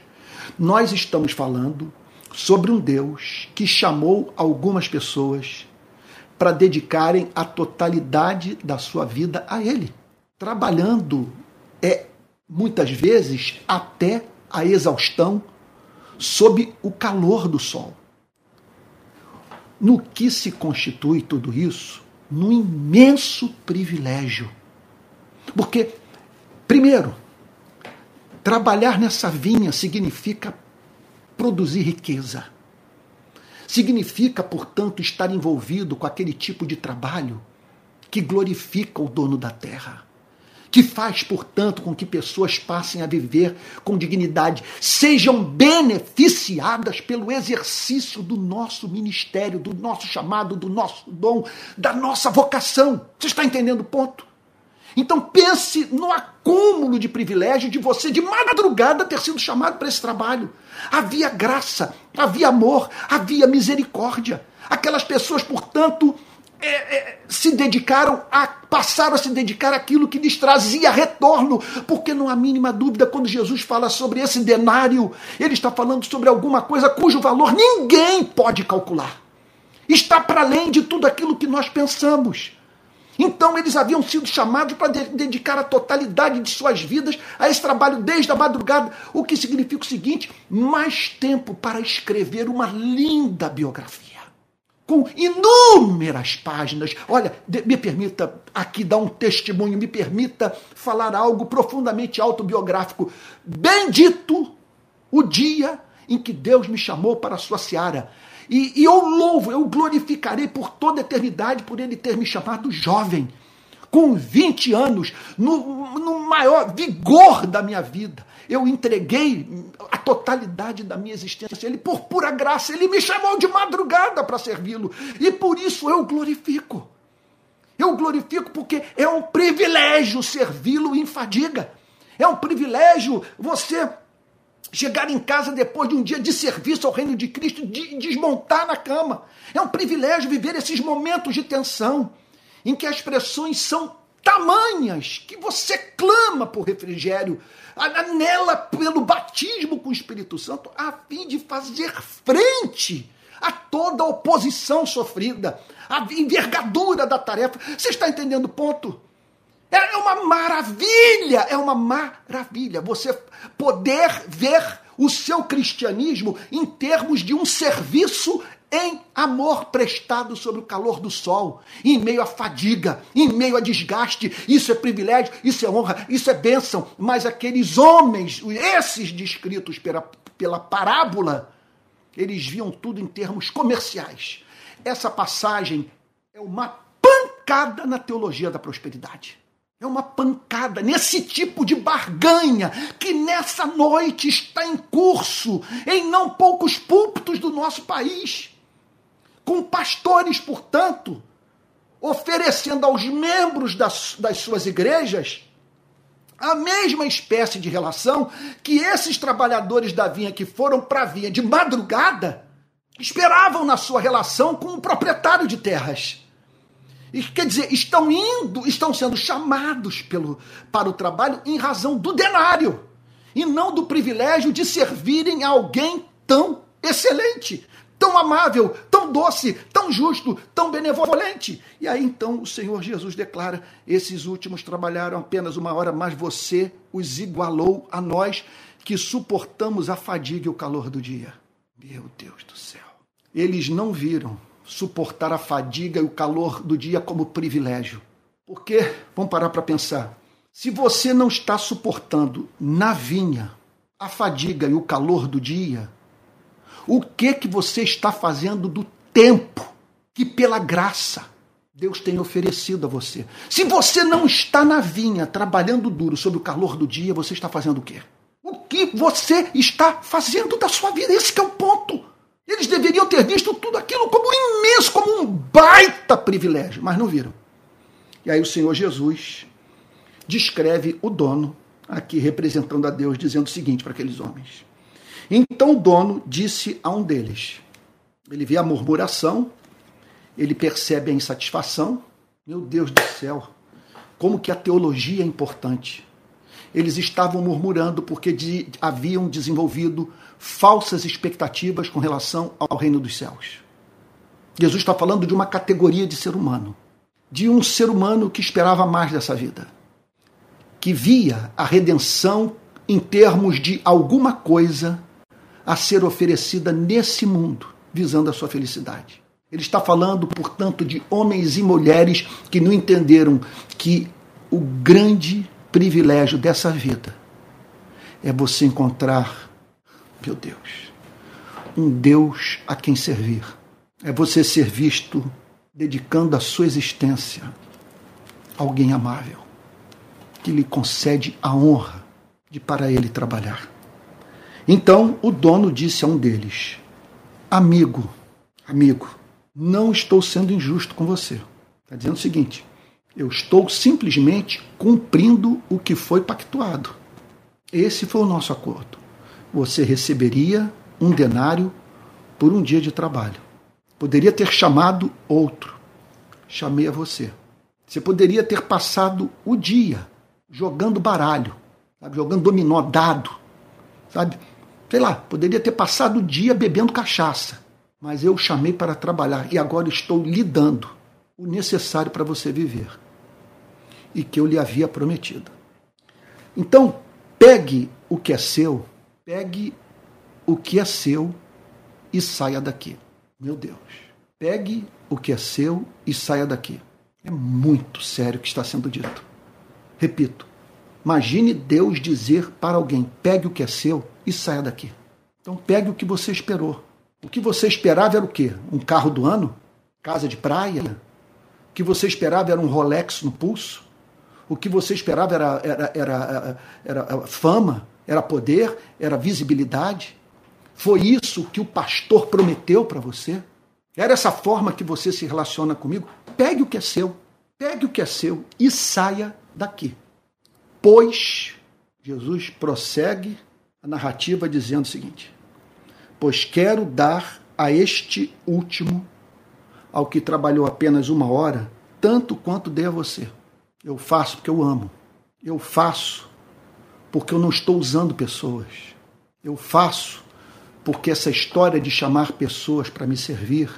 nós estamos falando sobre um Deus que chamou algumas pessoas para dedicarem a totalidade da sua vida a Ele, trabalhando é muitas vezes até a exaustão sob o calor do sol. No que se constitui tudo isso? Num imenso privilégio. Porque, primeiro, trabalhar nessa vinha significa produzir riqueza. Significa, portanto, estar envolvido com aquele tipo de trabalho que glorifica o dono da terra que faz, portanto, com que pessoas passem a viver com dignidade, sejam beneficiadas pelo exercício do nosso ministério, do nosso chamado, do nosso dom, da nossa vocação. Você está entendendo o ponto? Então pense no acúmulo de privilégio de você de madrugada ter sido chamado para esse trabalho. Havia graça, havia amor, havia misericórdia. Aquelas pessoas, portanto, é, é, se dedicaram a passaram a se dedicar àquilo que lhes trazia retorno, porque não há mínima dúvida quando Jesus fala sobre esse denário, ele está falando sobre alguma coisa cujo valor ninguém pode calcular. Está para além de tudo aquilo que nós pensamos. Então eles haviam sido chamados para dedicar a totalidade de suas vidas a esse trabalho desde a madrugada, o que significa o seguinte: mais tempo para escrever uma linda biografia com inúmeras páginas. Olha, me permita aqui dar um testemunho, me permita falar algo profundamente autobiográfico. Bendito o dia em que Deus me chamou para a sua seara. E, e eu louvo, eu glorificarei por toda a eternidade por ele ter me chamado jovem, com 20 anos, no, no maior vigor da minha vida eu entreguei a totalidade da minha existência. Ele, por pura graça, ele me chamou de madrugada para servi-lo. E por isso eu glorifico. Eu glorifico porque é um privilégio servi-lo em fadiga. É um privilégio você chegar em casa depois de um dia de serviço ao reino de Cristo, de desmontar na cama. É um privilégio viver esses momentos de tensão em que as pressões são tamanhas que você clama por refrigério, anela pelo batismo com o Espírito Santo, a fim de fazer frente a toda a oposição sofrida, a envergadura da tarefa. Você está entendendo o ponto? É uma maravilha, é uma maravilha você poder ver o seu cristianismo em termos de um serviço em amor prestado sobre o calor do sol, em meio à fadiga, em meio a desgaste. Isso é privilégio, isso é honra, isso é bênção. Mas aqueles homens, esses descritos pela, pela parábola, eles viam tudo em termos comerciais. Essa passagem é uma pancada na teologia da prosperidade. É uma pancada nesse tipo de barganha que nessa noite está em curso em não poucos púlpitos do nosso país. Com pastores, portanto, oferecendo aos membros das, das suas igrejas a mesma espécie de relação que esses trabalhadores da vinha que foram para a vinha de madrugada esperavam na sua relação com o proprietário de terras. E quer dizer, estão indo, estão sendo chamados pelo, para o trabalho em razão do denário e não do privilégio de servirem a alguém tão excelente, tão amável, tão doce, tão justo, tão benevolente. E aí então o Senhor Jesus declara: esses últimos trabalharam apenas uma hora, mas você os igualou a nós que suportamos a fadiga e o calor do dia. Meu Deus do céu. Eles não viram suportar a fadiga e o calor do dia como privilégio. Porque, vamos parar para pensar, se você não está suportando na vinha a fadiga e o calor do dia, o que que você está fazendo do tempo que pela graça Deus tem oferecido a você? Se você não está na vinha trabalhando duro sob o calor do dia, você está fazendo o quê? O que você está fazendo da sua vida? Esse é o ponto. Eles deveriam ter visto tudo aquilo como imenso, como um baita privilégio, mas não viram. E aí o Senhor Jesus descreve o dono, aqui representando a Deus, dizendo o seguinte para aqueles homens: Então o dono disse a um deles, ele vê a murmuração, ele percebe a insatisfação. Meu Deus do céu, como que a teologia é importante. Eles estavam murmurando porque de, haviam desenvolvido falsas expectativas com relação ao reino dos céus. Jesus está falando de uma categoria de ser humano, de um ser humano que esperava mais dessa vida, que via a redenção em termos de alguma coisa a ser oferecida nesse mundo, visando a sua felicidade. Ele está falando, portanto, de homens e mulheres que não entenderam que o grande privilégio dessa vida é você encontrar meu Deus, um Deus a quem servir. É você ser visto dedicando a sua existência a alguém amável, que lhe concede a honra de para ele trabalhar. Então o dono disse a um deles: Amigo, amigo, não estou sendo injusto com você. Está dizendo o seguinte: eu estou simplesmente cumprindo o que foi pactuado. Esse foi o nosso acordo você receberia um denário por um dia de trabalho. Poderia ter chamado outro. Chamei a você. Você poderia ter passado o dia jogando baralho, sabe? jogando dominó, dado, sabe? Sei lá, poderia ter passado o dia bebendo cachaça. Mas eu chamei para trabalhar e agora estou lhe dando o necessário para você viver e que eu lhe havia prometido. Então, pegue o que é seu Pegue o que é seu e saia daqui. Meu Deus. Pegue o que é seu e saia daqui. É muito sério o que está sendo dito. Repito. Imagine Deus dizer para alguém: pegue o que é seu e saia daqui. Então pegue o que você esperou. O que você esperava era o quê? Um carro do ano? Casa de praia? O que você esperava era um Rolex no pulso? O que você esperava era, era, era, era, fama? Era poder? Era visibilidade? Foi isso que o pastor prometeu para você? Era essa forma que você se relaciona comigo? Pegue o que é seu, pegue o que é seu e saia daqui. Pois, Jesus prossegue a narrativa dizendo o seguinte: Pois quero dar a este último, ao que trabalhou apenas uma hora, tanto quanto dei a você. Eu faço porque eu amo. Eu faço porque eu não estou usando pessoas. Eu faço porque essa história de chamar pessoas para me servir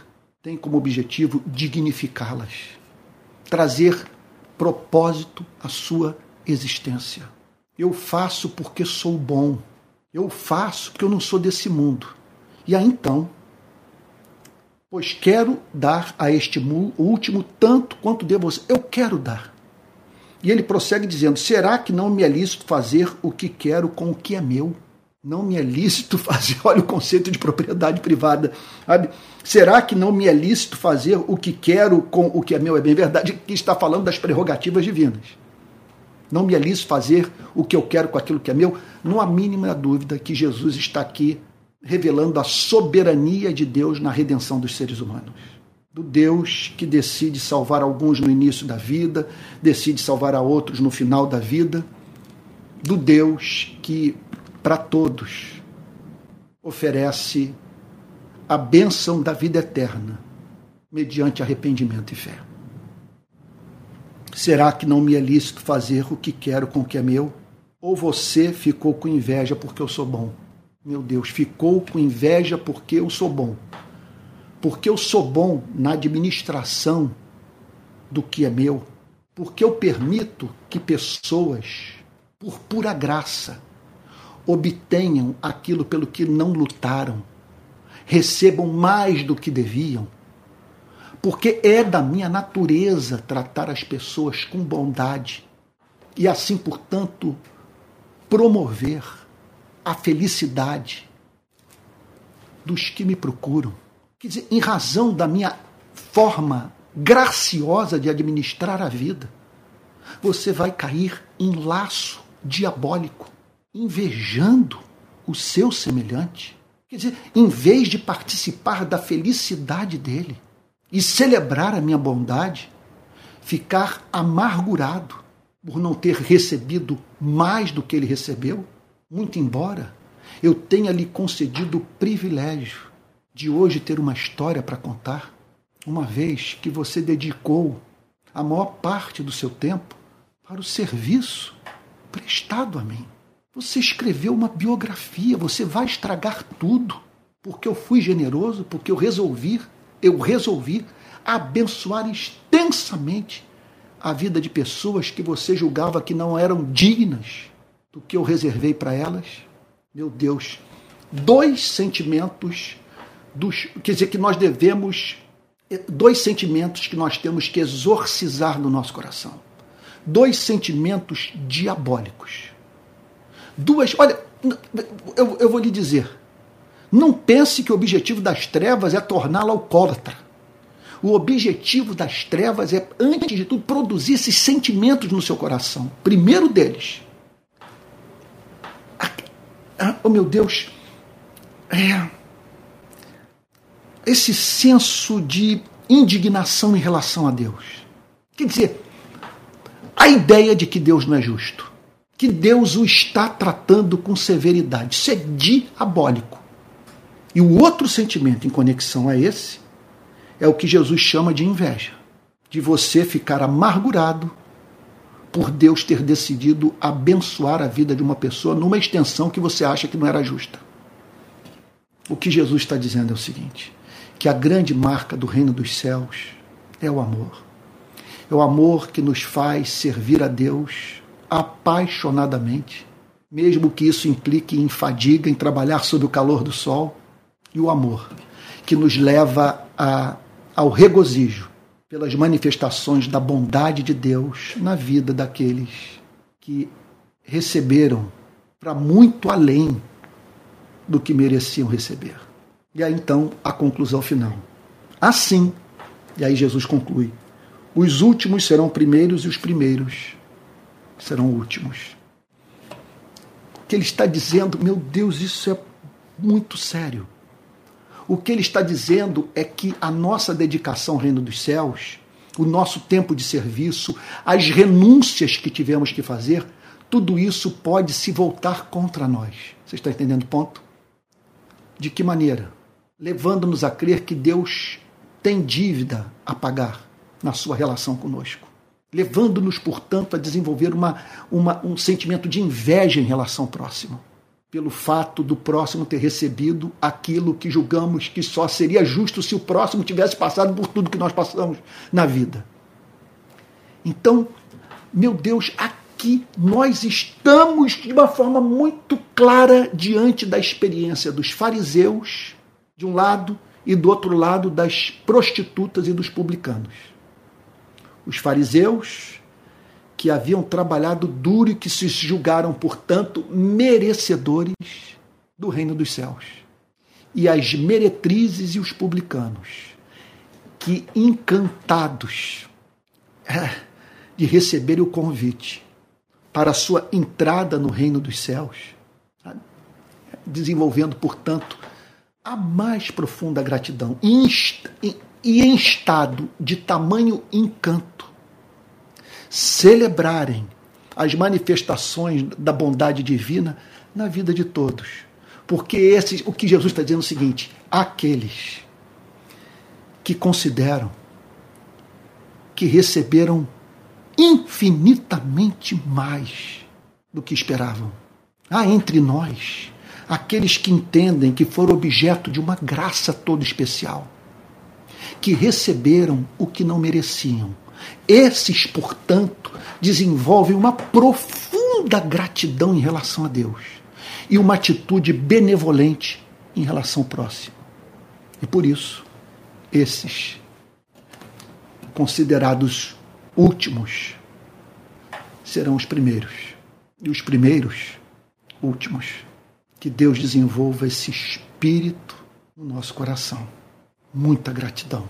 tem como objetivo dignificá-las, trazer propósito à sua existência. Eu faço porque sou bom. Eu faço porque eu não sou desse mundo. E aí então, pois quero dar a este último tanto quanto devo. Eu quero dar. E ele prossegue dizendo: Será que não me é lícito fazer o que quero com o que é meu? Não me é lícito fazer, olha o conceito de propriedade privada. Sabe? Será que não me é lícito fazer o que quero com o que é meu? É bem verdade que está falando das prerrogativas divinas. Não me alice fazer o que eu quero com aquilo que é meu. Não há mínima dúvida que Jesus está aqui revelando a soberania de Deus na redenção dos seres humanos. Do Deus que decide salvar alguns no início da vida, decide salvar a outros no final da vida. Do Deus que, para todos, oferece a bênção da vida eterna, mediante arrependimento e fé. Será que não me é lícito fazer o que quero com o que é meu? Ou você ficou com inveja porque eu sou bom? Meu Deus, ficou com inveja porque eu sou bom. Porque eu sou bom na administração do que é meu. Porque eu permito que pessoas, por pura graça, obtenham aquilo pelo que não lutaram, recebam mais do que deviam porque é da minha natureza tratar as pessoas com bondade e assim, portanto, promover a felicidade dos que me procuram. Quer dizer, em razão da minha forma graciosa de administrar a vida, você vai cair em laço diabólico, invejando o seu semelhante. Quer dizer, em vez de participar da felicidade dele, e celebrar a minha bondade, ficar amargurado por não ter recebido mais do que ele recebeu, muito embora eu tenha lhe concedido o privilégio de hoje ter uma história para contar, uma vez que você dedicou a maior parte do seu tempo para o serviço prestado a mim. Você escreveu uma biografia, você vai estragar tudo, porque eu fui generoso, porque eu resolvi eu resolvi abençoar extensamente a vida de pessoas que você julgava que não eram dignas do que eu reservei para elas. Meu Deus, dois sentimentos dos, quer dizer que nós devemos dois sentimentos que nós temos que exorcizar no nosso coração. Dois sentimentos diabólicos. Duas, olha, eu, eu vou lhe dizer, não pense que o objetivo das trevas é torná-la alcoólatra. O objetivo das trevas é, antes de tudo, produzir esses sentimentos no seu coração. Primeiro deles. Oh meu Deus. É, esse senso de indignação em relação a Deus. Quer dizer, a ideia de que Deus não é justo, que Deus o está tratando com severidade, isso é diabólico. E o outro sentimento em conexão a esse é o que Jesus chama de inveja, de você ficar amargurado por Deus ter decidido abençoar a vida de uma pessoa numa extensão que você acha que não era justa. O que Jesus está dizendo é o seguinte: que a grande marca do reino dos céus é o amor. É o amor que nos faz servir a Deus apaixonadamente, mesmo que isso implique em fadiga, em trabalhar sob o calor do sol e o amor, que nos leva a, ao regozijo pelas manifestações da bondade de Deus na vida daqueles que receberam para muito além do que mereciam receber. E aí então a conclusão final. Assim, e aí Jesus conclui: os últimos serão primeiros e os primeiros serão últimos. Que ele está dizendo, meu Deus, isso é muito sério. O que ele está dizendo é que a nossa dedicação ao reino dos céus, o nosso tempo de serviço, as renúncias que tivemos que fazer, tudo isso pode se voltar contra nós. Você está entendendo o ponto? De que maneira? Levando-nos a crer que Deus tem dívida a pagar na sua relação conosco. Levando-nos, portanto, a desenvolver uma, uma, um sentimento de inveja em relação ao próximo pelo fato do próximo ter recebido aquilo que julgamos que só seria justo se o próximo tivesse passado por tudo que nós passamos na vida. Então, meu Deus, aqui nós estamos de uma forma muito clara diante da experiência dos fariseus, de um lado, e do outro lado, das prostitutas e dos publicanos. Os fariseus que haviam trabalhado duro e que se julgaram, portanto, merecedores do reino dos céus. E as meretrizes e os publicanos, que encantados é, de receberem o convite, para a sua entrada no reino dos céus, desenvolvendo, portanto, a mais profunda gratidão e em estado de tamanho encanto, celebrarem as manifestações da bondade divina na vida de todos. Porque esse, o que Jesus está dizendo é o seguinte: aqueles que consideram que receberam infinitamente mais do que esperavam. Há entre nós aqueles que entendem que foram objeto de uma graça toda especial, que receberam o que não mereciam. Esses, portanto, desenvolvem uma profunda gratidão em relação a Deus e uma atitude benevolente em relação ao próximo. E por isso, esses considerados últimos serão os primeiros. E os primeiros, últimos. Que Deus desenvolva esse espírito no nosso coração. Muita gratidão.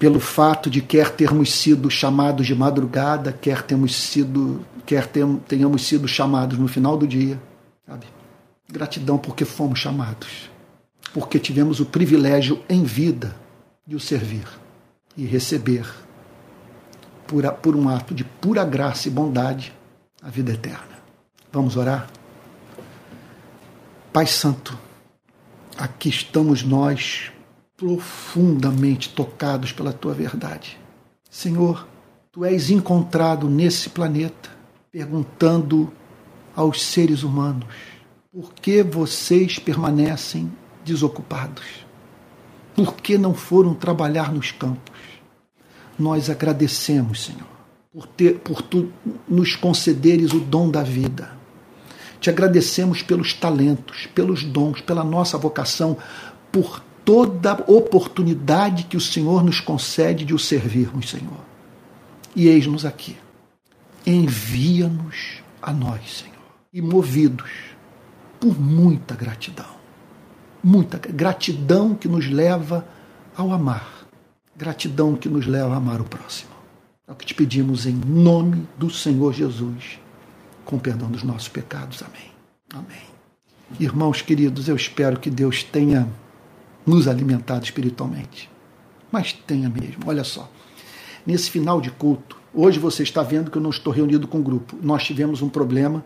Pelo fato de quer termos sido chamados de madrugada, quer termos sido, quer tenhamos sido chamados no final do dia, sabe? Gratidão porque fomos chamados, porque tivemos o privilégio em vida de o servir e receber por, por um ato de pura graça e bondade a vida eterna. Vamos orar? Pai Santo, aqui estamos nós profundamente tocados pela tua verdade. Senhor, tu és encontrado nesse planeta perguntando aos seres humanos por que vocês permanecem desocupados? Por que não foram trabalhar nos campos? nós agradecemos, Senhor, por, ter, por tu nos concederes o dom da vida. Te agradecemos pelos talentos, pelos dons, pela nossa vocação, por toda oportunidade que o Senhor nos concede de o servirmos, Senhor. E eis-nos aqui. Envia-nos a nós, Senhor, e movidos por muita gratidão. Muita gratidão que nos leva ao amar Gratidão que nos leva a amar o próximo. É o que te pedimos em nome do Senhor Jesus, com perdão dos nossos pecados. Amém. Amém. Irmãos queridos, eu espero que Deus tenha nos alimentado espiritualmente. Mas tenha mesmo. Olha só. Nesse final de culto, hoje você está vendo que eu não estou reunido com o grupo. Nós tivemos um problema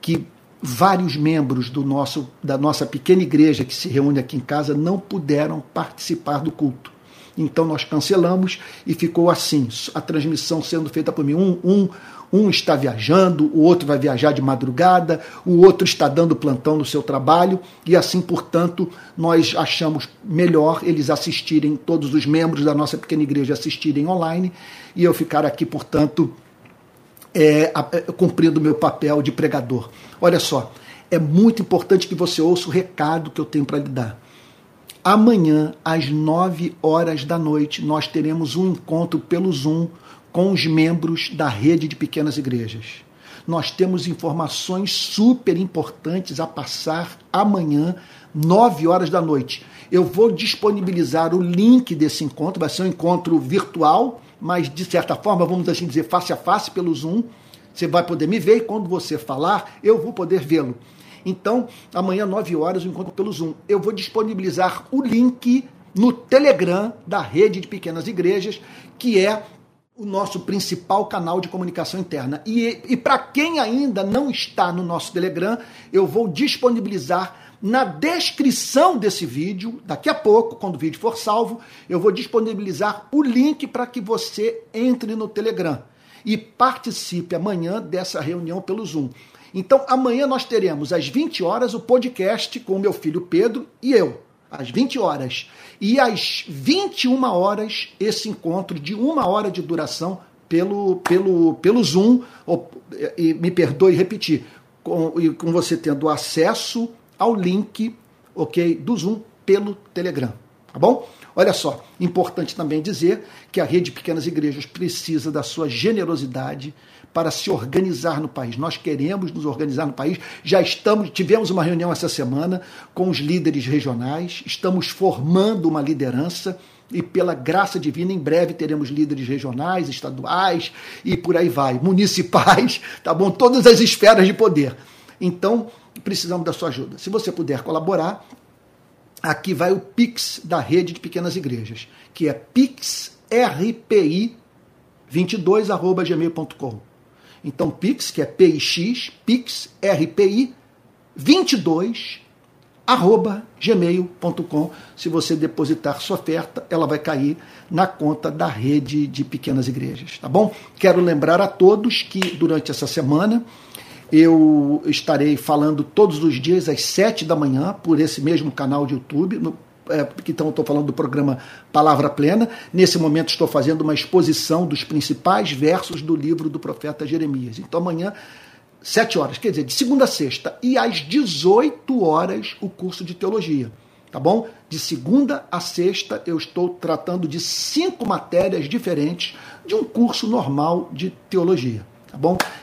que vários membros do nosso, da nossa pequena igreja que se reúne aqui em casa não puderam participar do culto. Então nós cancelamos e ficou assim, a transmissão sendo feita por mim. Um, um, um está viajando, o outro vai viajar de madrugada, o outro está dando plantão no seu trabalho, e assim, portanto, nós achamos melhor eles assistirem, todos os membros da nossa pequena igreja assistirem online, e eu ficar aqui, portanto, é, é cumprindo o meu papel de pregador. Olha só, é muito importante que você ouça o recado que eu tenho para lhe dar. Amanhã, às 9 horas da noite, nós teremos um encontro pelo Zoom com os membros da rede de pequenas igrejas. Nós temos informações super importantes a passar amanhã, 9 horas da noite. Eu vou disponibilizar o link desse encontro, vai ser um encontro virtual, mas de certa forma, vamos assim dizer, face a face pelo Zoom. Você vai poder me ver e quando você falar, eu vou poder vê-lo. Então, amanhã, 9 horas, o encontro pelo Zoom. Eu vou disponibilizar o link no Telegram da rede de pequenas igrejas, que é o nosso principal canal de comunicação interna. E, e para quem ainda não está no nosso Telegram, eu vou disponibilizar na descrição desse vídeo, daqui a pouco, quando o vídeo for salvo, eu vou disponibilizar o link para que você entre no Telegram e participe amanhã dessa reunião pelo Zoom. Então, amanhã nós teremos às 20 horas o podcast com meu filho Pedro e eu, às 20 horas. E às 21 horas, esse encontro de uma hora de duração pelo, pelo, pelo Zoom, ou, e, me perdoe repetir, com, e com você tendo acesso ao link ok, do Zoom pelo Telegram. Tá bom? Olha só, importante também dizer que a rede Pequenas Igrejas precisa da sua generosidade para se organizar no país. Nós queremos nos organizar no país. Já estamos, tivemos uma reunião essa semana com os líderes regionais, estamos formando uma liderança e pela graça divina, em breve teremos líderes regionais, estaduais e por aí vai, municipais, tá bom? Todas as esferas de poder. Então, precisamos da sua ajuda. Se você puder colaborar, aqui vai o Pix da rede de pequenas igrejas, que é pixrpi22@gmail.com. Então, Pix, que é PIX, Pix RPI 22 arroba gmail.com. Se você depositar sua oferta, ela vai cair na conta da rede de pequenas igrejas, tá bom? Quero lembrar a todos que durante essa semana eu estarei falando todos os dias às sete da manhã por esse mesmo canal de YouTube, no, é, então estou falando do programa Palavra Plena. Nesse momento estou fazendo uma exposição dos principais versos do livro do profeta Jeremias. Então amanhã sete horas, quer dizer, de segunda a sexta, e às 18 horas o curso de teologia. Tá bom? De segunda a sexta eu estou tratando de cinco matérias diferentes de um curso normal de teologia.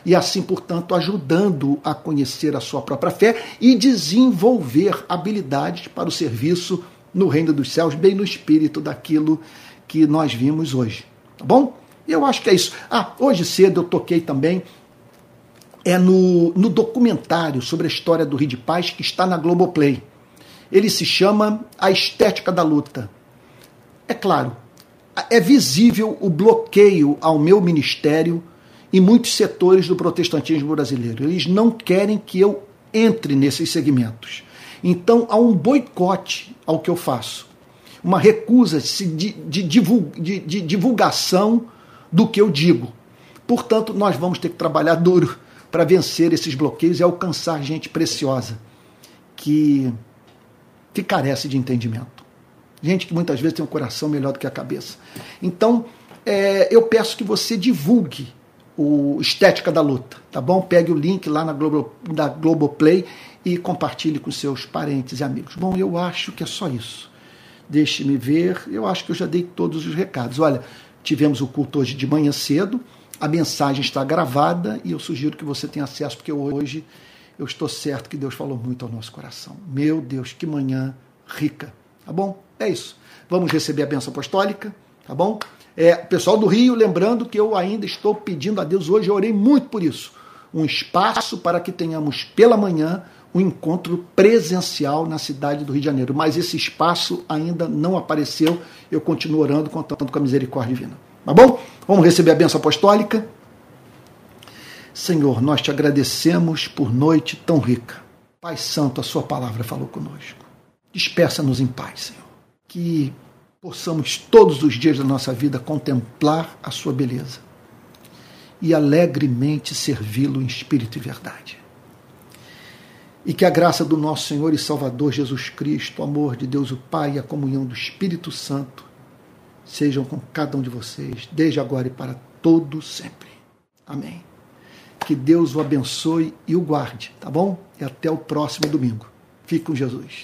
E assim, portanto, ajudando a conhecer a sua própria fé e desenvolver habilidades para o serviço no reino dos céus, bem no espírito daquilo que nós vimos hoje. Tá bom? Eu acho que é isso. Ah, hoje cedo eu toquei também é no, no documentário sobre a história do Rio de Paz que está na Globoplay. Ele se chama A Estética da Luta. É claro, é visível o bloqueio ao meu ministério em muitos setores do protestantismo brasileiro. Eles não querem que eu entre nesses segmentos. Então há um boicote ao que eu faço, uma recusa de, de, de, de divulgação do que eu digo. Portanto, nós vamos ter que trabalhar duro para vencer esses bloqueios e alcançar gente preciosa que, que carece de entendimento. Gente que muitas vezes tem um coração melhor do que a cabeça. Então, é, eu peço que você divulgue o Estética da Luta, tá bom? Pegue o link lá na Globo, da Globoplay e compartilhe com seus parentes e amigos. Bom, eu acho que é só isso. Deixe-me ver, eu acho que eu já dei todos os recados. Olha, tivemos o culto hoje de manhã cedo, a mensagem está gravada e eu sugiro que você tenha acesso, porque hoje eu estou certo que Deus falou muito ao nosso coração. Meu Deus, que manhã rica. Tá bom? É isso. Vamos receber a benção apostólica, tá bom? É, pessoal do Rio, lembrando que eu ainda estou pedindo a Deus hoje, eu orei muito por isso. Um espaço para que tenhamos pela manhã um encontro presencial na cidade do Rio de Janeiro. Mas esse espaço ainda não apareceu. Eu continuo orando, contando com a misericórdia divina. Tá bom? Vamos receber a benção apostólica. Senhor, nós te agradecemos por noite tão rica. Pai Santo, a Sua palavra falou conosco. Despeça-nos em paz, Senhor. Que possamos todos os dias da nossa vida contemplar a Sua beleza e alegremente servi-lo em espírito e verdade. E que a graça do nosso Senhor e Salvador Jesus Cristo, o amor de Deus o Pai e a comunhão do Espírito Santo sejam com cada um de vocês, desde agora e para todo sempre. Amém. Que Deus o abençoe e o guarde, tá bom? E até o próximo domingo. Fique com Jesus.